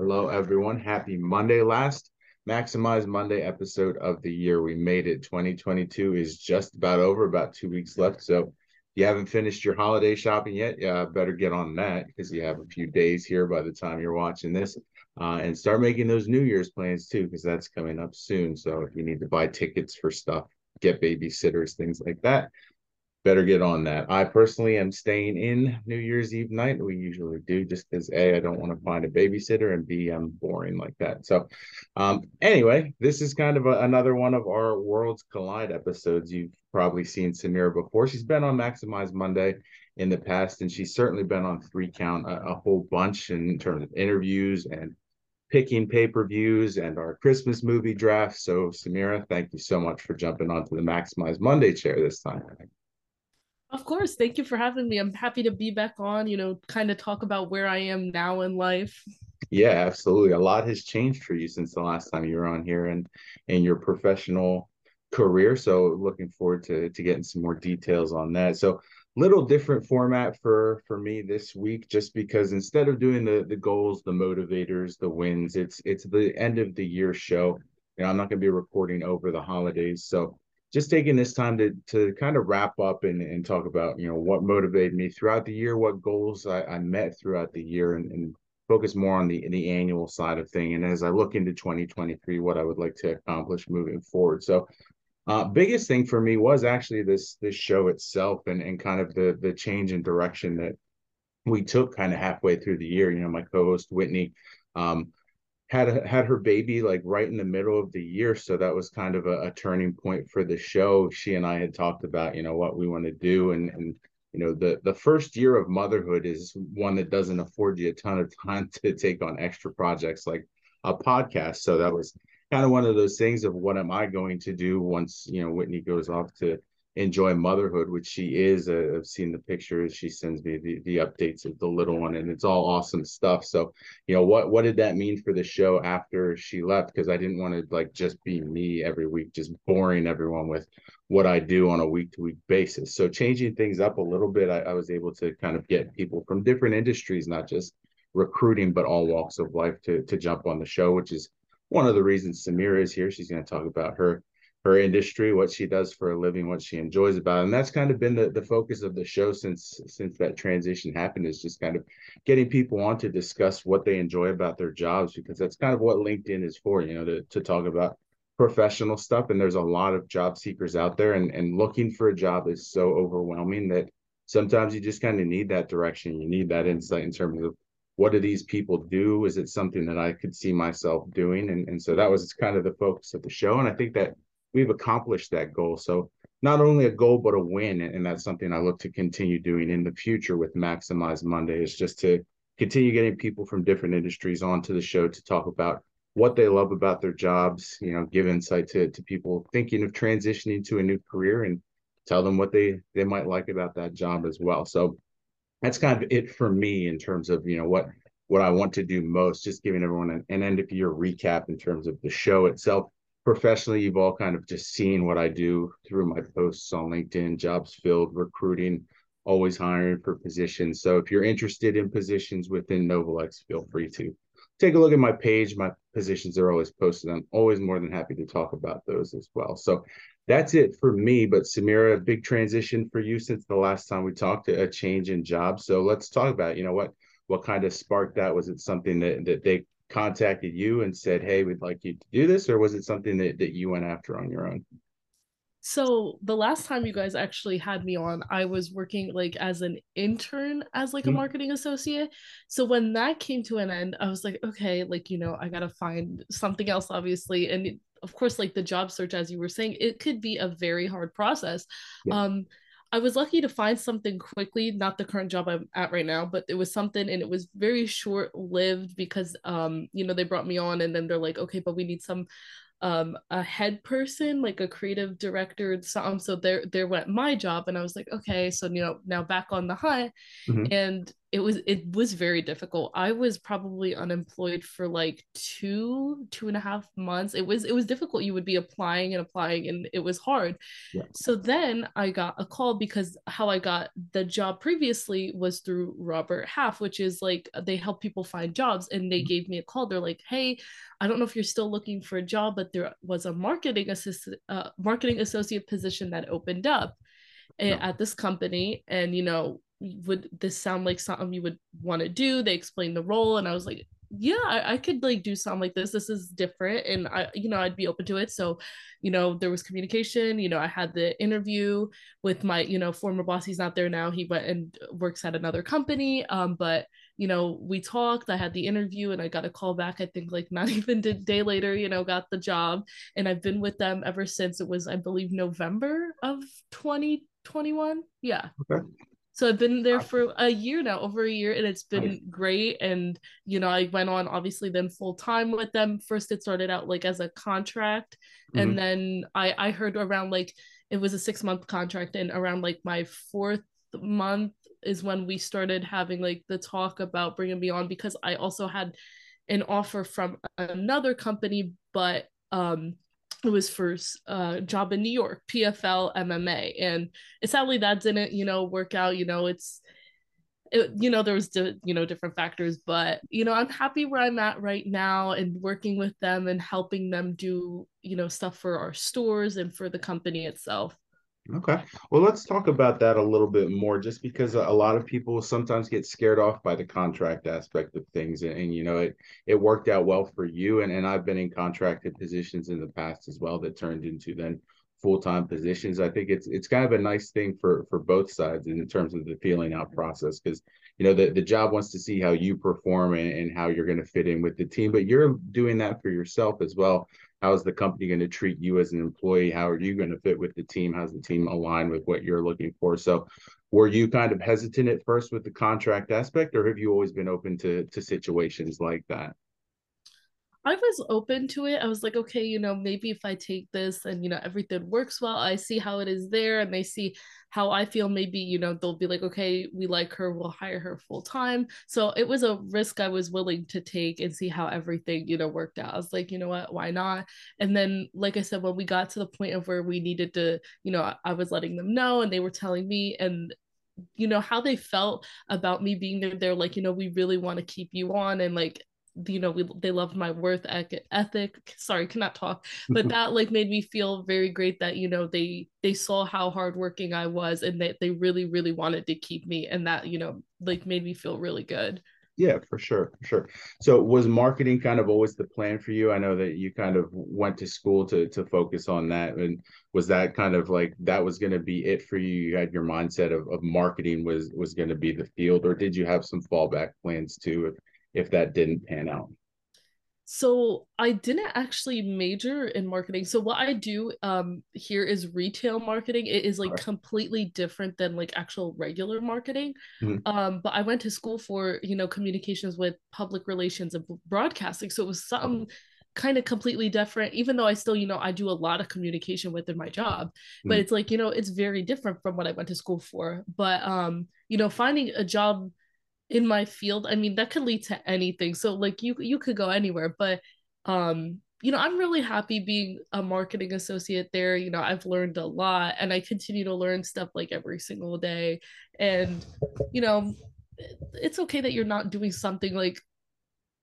Hello, everyone. Happy Monday. Last Maximize Monday episode of the year. We made it. 2022 is just about over, about two weeks left. So if you haven't finished your holiday shopping yet, yeah, better get on that because you have a few days here by the time you're watching this. Uh, and start making those New Year's plans too, because that's coming up soon. So if you need to buy tickets for stuff, get babysitters, things like that, better get on that. I personally am staying in New Year's Eve night. We usually do just because A, I don't want to find a babysitter, and B, I'm boring like that. So, um, anyway, this is kind of a, another one of our Worlds Collide episodes. You've probably seen Samira before. She's been on Maximize Monday in the past, and she's certainly been on Three Count a, a whole bunch in terms of interviews and picking pay-per-views and our Christmas movie draft. So Samira, thank you so much for jumping onto the Maximize Monday chair this time. Of course. Thank you for having me. I'm happy to be back on, you know, kind of talk about where I am now in life. Yeah, absolutely. A lot has changed for you since the last time you were on here and in your professional career. So looking forward to to getting some more details on that. So little different format for for me this week just because instead of doing the the goals the motivators the wins it's it's the end of the year show you know i'm not going to be recording over the holidays so just taking this time to to kind of wrap up and, and talk about you know what motivated me throughout the year, what goals I, I met throughout the year, and, and focus more on the the annual side of thing. And as I look into 2023, what I would like to accomplish moving forward. So, uh, biggest thing for me was actually this this show itself and and kind of the the change in direction that we took kind of halfway through the year. You know, my co-host Whitney. Um, had had her baby like right in the middle of the year so that was kind of a, a, turning point for the show. She and i had talked about you know what we want to do and and you know the the first year of motherhood is one that doesn't afford you a ton of time to take on extra projects like a podcast. So that was kind of one of those things of what am i going to do once you know whitney goes off to enjoy motherhood, which she is. Uh, I've seen the pictures. She sends me the, the updates of the little one, and it's all awesome stuff. So, you know, what what did that mean for the show after she left? Because I didn't want to like just be me every week, just boring everyone with what I do on a week to week basis. So, changing things up a little bit, I, I was able to kind of get people from different industries, not just recruiting, but all walks of life to to jump on the show, which is one of the reasons Samira is here. She's going to talk about her her industry, what she does for a living, what she enjoys about it. And that's kind of been the, the focus of the show since since that transition happened is just kind of getting people on to discuss what they enjoy about their jobs because that's kind of what LinkedIn is for, you know, to, to talk about professional stuff. And there's a lot of job seekers out there and, and looking for a job is so overwhelming that sometimes you just kind of need that direction. You need that insight in terms of what do these people do? Is it something that I could see myself doing? And, and so that was kind of the focus of the show. And I think that we've accomplished that goal. So not only a goal, but a win. And that's something I look to continue doing in the future with Maximize Monday is just to continue getting people from different industries onto the show to talk about what they love about their jobs, you know, give insight to, to people thinking of transitioning to a new career and tell them what they, they might like about that job as well. So that's kind of it for me in terms of, you know, what, what I want to do most, just giving everyone an, an end of year recap in terms of the show itself professionally, you've all kind of just seen what I do through my posts on LinkedIn, jobs filled, recruiting, always hiring for positions. So if you're interested in positions within Novalex, feel free to take a look at my page. My positions are always posted. I'm always more than happy to talk about those as well. So that's it for me. But Samira, big transition for you since the last time we talked, a change in job. So let's talk about, you know, what what kind of sparked that? Was it something that that they contacted you and said, "Hey, we'd like you to do this," or was it something that that you went after on your own? So the last time you guys actually had me on, I was working like as an intern as like a mm-hmm. marketing associate. So when that came to an end, I was like, okay, like you know, I gotta find something else, obviously. And of course, like the job search, as you were saying, it could be a very hard process. Yeah. Um, I was lucky to find something quickly, not the current job I'm at right now, but it was something and it was very short lived because um, you know, they brought me on and then they're like, okay, but we need some um a head person like a creative director so, so there there went my job and i was like okay so you know now back on the hunt mm-hmm. and it was it was very difficult i was probably unemployed for like two two and a half months it was it was difficult you would be applying and applying and it was hard yeah. so then i got a call because how i got the job previously was through robert half which is like they help people find jobs and they mm-hmm. gave me a call they're like hey I don't know if you're still looking for a job, but there was a marketing assistant, uh, marketing associate position that opened up no. at this company, and you know, would this sound like something you would want to do? They explained the role, and I was like, yeah, I, I, could like do something like this. This is different, and I, you know, I'd be open to it. So, you know, there was communication. You know, I had the interview with my, you know, former boss. He's not there now. He went and works at another company. Um, but you know, we talked, I had the interview and I got a call back, I think like not even a day later, you know, got the job. And I've been with them ever since it was, I believe, November of 2021. Yeah. Okay. So I've been there for a year now, over a year, and it's been great. And you know, I went on obviously then full time with them. First, it started out like as a contract, mm-hmm. and then I I heard around like it was a six month contract, and around like my fourth month is when we started having like the talk about bringing me on because I also had an offer from another company, but um, it was for a uh, job in New York, PFL MMA, and sadly that didn't you know work out. You know, it's it, you know there was di- you know different factors, but you know I'm happy where I'm at right now and working with them and helping them do you know stuff for our stores and for the company itself. Okay. Well, let's talk about that a little bit more, just because a lot of people sometimes get scared off by the contract aspect of things. And, and, you know, it it worked out well for you. And, and I've been in contracted positions in the past as well that turned into then full-time positions. I think it's it's kind of a nice thing for for both sides in terms of the feeling out process because you know the, the job wants to see how you perform and, and how you're going to fit in with the team, but you're doing that for yourself as well. How is the company going to treat you as an employee? How are you going to fit with the team? How's the team aligned with what you're looking for? So were you kind of hesitant at first with the contract aspect or have you always been open to to situations like that I was open to it. I was like, okay, you know, maybe if I take this and you know everything works well, I see how it is there, and they see how I feel. Maybe you know they'll be like, okay, we like her, we'll hire her full time. So it was a risk I was willing to take and see how everything you know worked out. I was like, you know what, why not? And then, like I said, when we got to the point of where we needed to, you know, I was letting them know, and they were telling me, and you know how they felt about me being there they're like you know we really want to keep you on and like you know we, they loved my worth ethic sorry cannot talk but that like made me feel very great that you know they they saw how hardworking i was and that they really really wanted to keep me and that you know like made me feel really good. Yeah for sure for sure. So was marketing kind of always the plan for you? I know that you kind of went to school to to focus on that and was that kind of like that was going to be it for you? You had your mindset of, of marketing was was going to be the field or did you have some fallback plans too if if that didn't pan out? So I didn't actually major in marketing. So what I do um here is retail marketing. It is like right. completely different than like actual regular marketing. Mm-hmm. Um, but I went to school for you know communications with public relations and broadcasting. So it was something kind of completely different. Even though I still you know I do a lot of communication within my job, mm-hmm. but it's like you know it's very different from what I went to school for. But um you know finding a job in my field i mean that could lead to anything. So like you you could go anywhere but um you know i'm really happy being a marketing associate there. You know i've learned a lot and i continue to learn stuff like every single day. And you know it's okay that you're not doing something like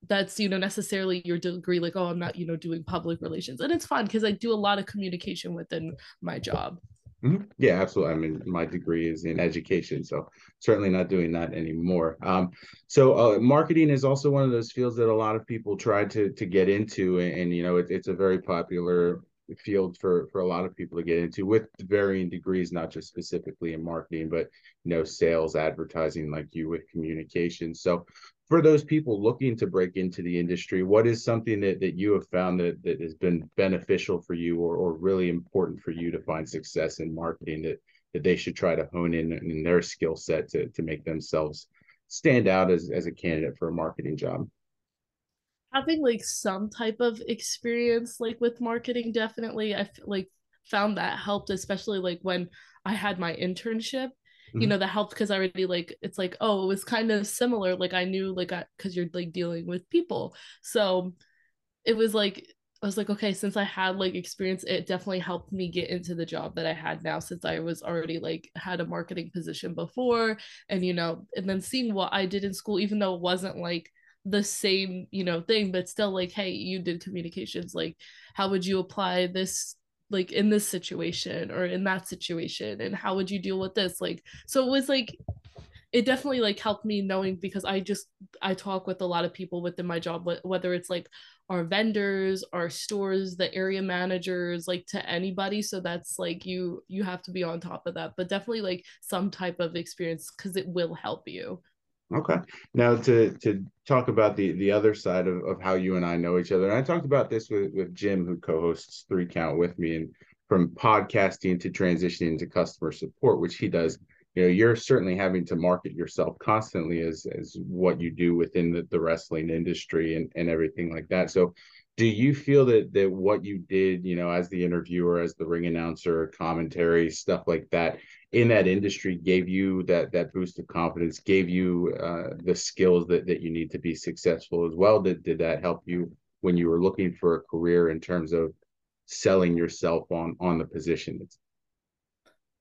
that's you know necessarily your degree like oh i'm not you know doing public relations. And it's fun because i do a lot of communication within my job Mm-hmm. Yeah, absolutely. I mean, my degree is in education, so certainly not doing that anymore. Um, so, uh, marketing is also one of those fields that a lot of people try to to get into, and, and you know, it, it's a very popular field for for a lot of people to get into with varying degrees, not just specifically in marketing, but you know, sales, advertising, like you with communication. So, for those people looking to break into the industry, what is something that, that you have found that, that has been beneficial for you or, or really important for you to find success in marketing that, that they should try to hone in in their skill set to, to make themselves stand out as, as a candidate for a marketing job? having like some type of experience like with marketing definitely I like found that helped especially like when I had my internship mm-hmm. you know that helped because I already like it's like oh it was kind of similar like I knew like because you're like dealing with people so it was like I was like, okay, since I had like experience, it definitely helped me get into the job that I had now since I was already like had a marketing position before. And, you know, and then seeing what I did in school, even though it wasn't like the same, you know, thing, but still like, hey, you did communications. Like, how would you apply this like in this situation or in that situation? And how would you deal with this? Like, so it was like it definitely like helped me knowing because I just I talk with a lot of people within my job whether it's like our vendors our stores the area managers like to anybody so that's like you you have to be on top of that but definitely like some type of experience because it will help you okay. Now to to talk about the the other side of, of how you and i know each other and i talked about this with with jim who co-hosts three count with me and from podcasting to transitioning to customer support which he does you know you're certainly having to market yourself constantly as as what you do within the, the wrestling industry and, and everything like that. So do you feel that that what you did you know as the interviewer as the ring announcer commentary stuff like that in that industry gave you that that boost of confidence gave you uh, the skills that that you need to be successful as well did, did that help you when you were looking for a career in terms of selling yourself on on the position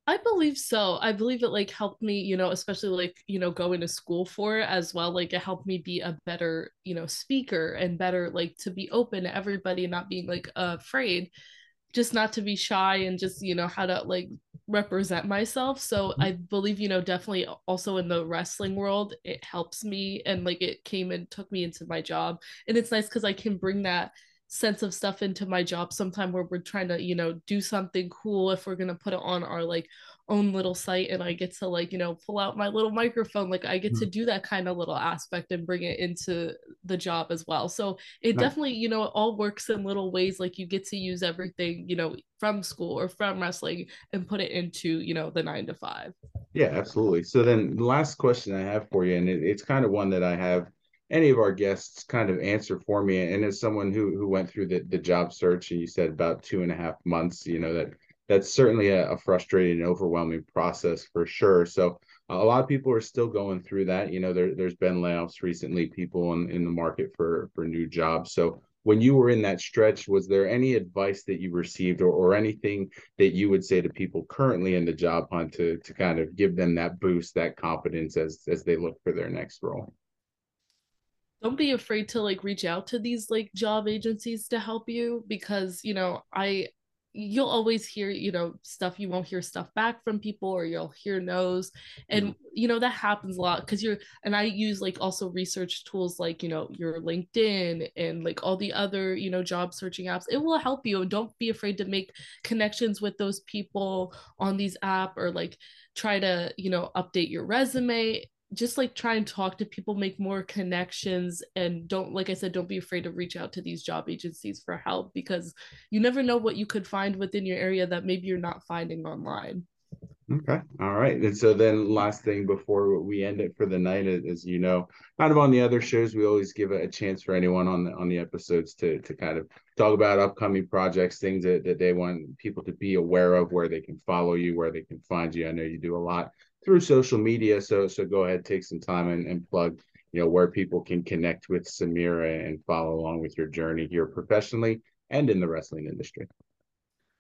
I believe so. I believe it like helped me, you know, especially like, you know, going to school for it as well. Like it helped me be a better, you know, speaker and better like to be open to everybody not being like afraid, just not to be shy and just, you know, how to like represent myself. So mm-hmm. I believe, you know, definitely also in the wrestling world, it helps me and like it came and took me into my job. And it's nice because I can bring that sense of stuff into my job sometime where we're trying to you know do something cool if we're going to put it on our like own little site and i get to like you know pull out my little microphone like i get mm-hmm. to do that kind of little aspect and bring it into the job as well so it nice. definitely you know it all works in little ways like you get to use everything you know from school or from wrestling and put it into you know the nine to five yeah absolutely so then the last question i have for you and it, it's kind of one that i have any of our guests kind of answer for me. And as someone who who went through the, the job search, and you said about two and a half months, you know that that's certainly a, a frustrating and overwhelming process for sure. So a lot of people are still going through that. You know, there there's been layoffs recently, people in, in the market for for new jobs. So when you were in that stretch, was there any advice that you received or, or anything that you would say to people currently in the job hunt to to kind of give them that boost, that confidence as as they look for their next role? Don't be afraid to like reach out to these like job agencies to help you because you know i you'll always hear you know stuff you won't hear stuff back from people or you'll hear no's. And mm-hmm. you know that happens a lot because you're and i use like also research tools like you know your linkedin and like all the other you know job searching apps. It will help you and don't be afraid to make connections with those people on these app or like try to you know update your resume just like try and talk to people make more connections and don't like i said don't be afraid to reach out to these job agencies for help because you never know what you could find within your area that maybe you're not finding online okay all right and so then last thing before we end it for the night as you know kind of on the other shows we always give a, chance for anyone on the on the episodes to to kind of talk about upcoming projects things that, that they want people to be aware of where they can follow you where they can find you i know you do a lot through social media. So so go ahead, take some time and, and plug, you know, where people can connect with Samira and follow along with your journey here professionally and in the wrestling industry.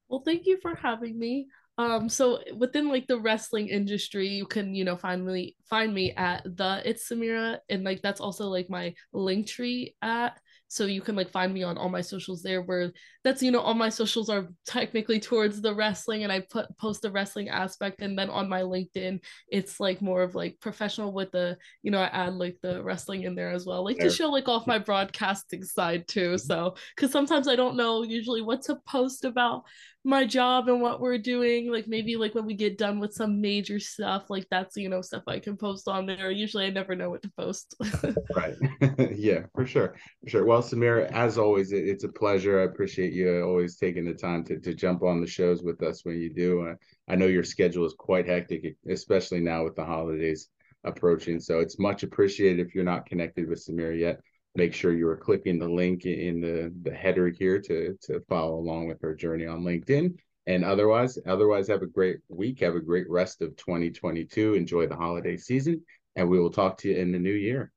Well, thank you for having me. Um, so within like the wrestling industry, you can, you know, find me find me at the it's Samira, and like that's also like my link tree at. So you can like find me on all my socials there where that's you know all my socials are technically towards the wrestling and i put post the wrestling aspect and then on my linkedin it's like more of like professional with the you know i add like the wrestling in there as well like to show like off my broadcasting side too mm-hmm. so because sometimes i don't know usually what to post about my job and what we're doing like maybe like when we get done with some major stuff like that's you know stuff i can post on there usually i never know what to post. Right. Yeah for sure for sure. Well samira as always it, it's a pleasure i appreciate you always taking the time to, to jump on the shows with us when you do i know your schedule is quite hectic especially now with the holidays approaching so it's much appreciated if you're not connected with samira yet make sure you are clicking the link in the, the header here to, to follow along with her journey on LinkedIn. And otherwise, otherwise, have a great week. Have a great rest of 2022. Enjoy the holiday season, and we will talk to you in the new year.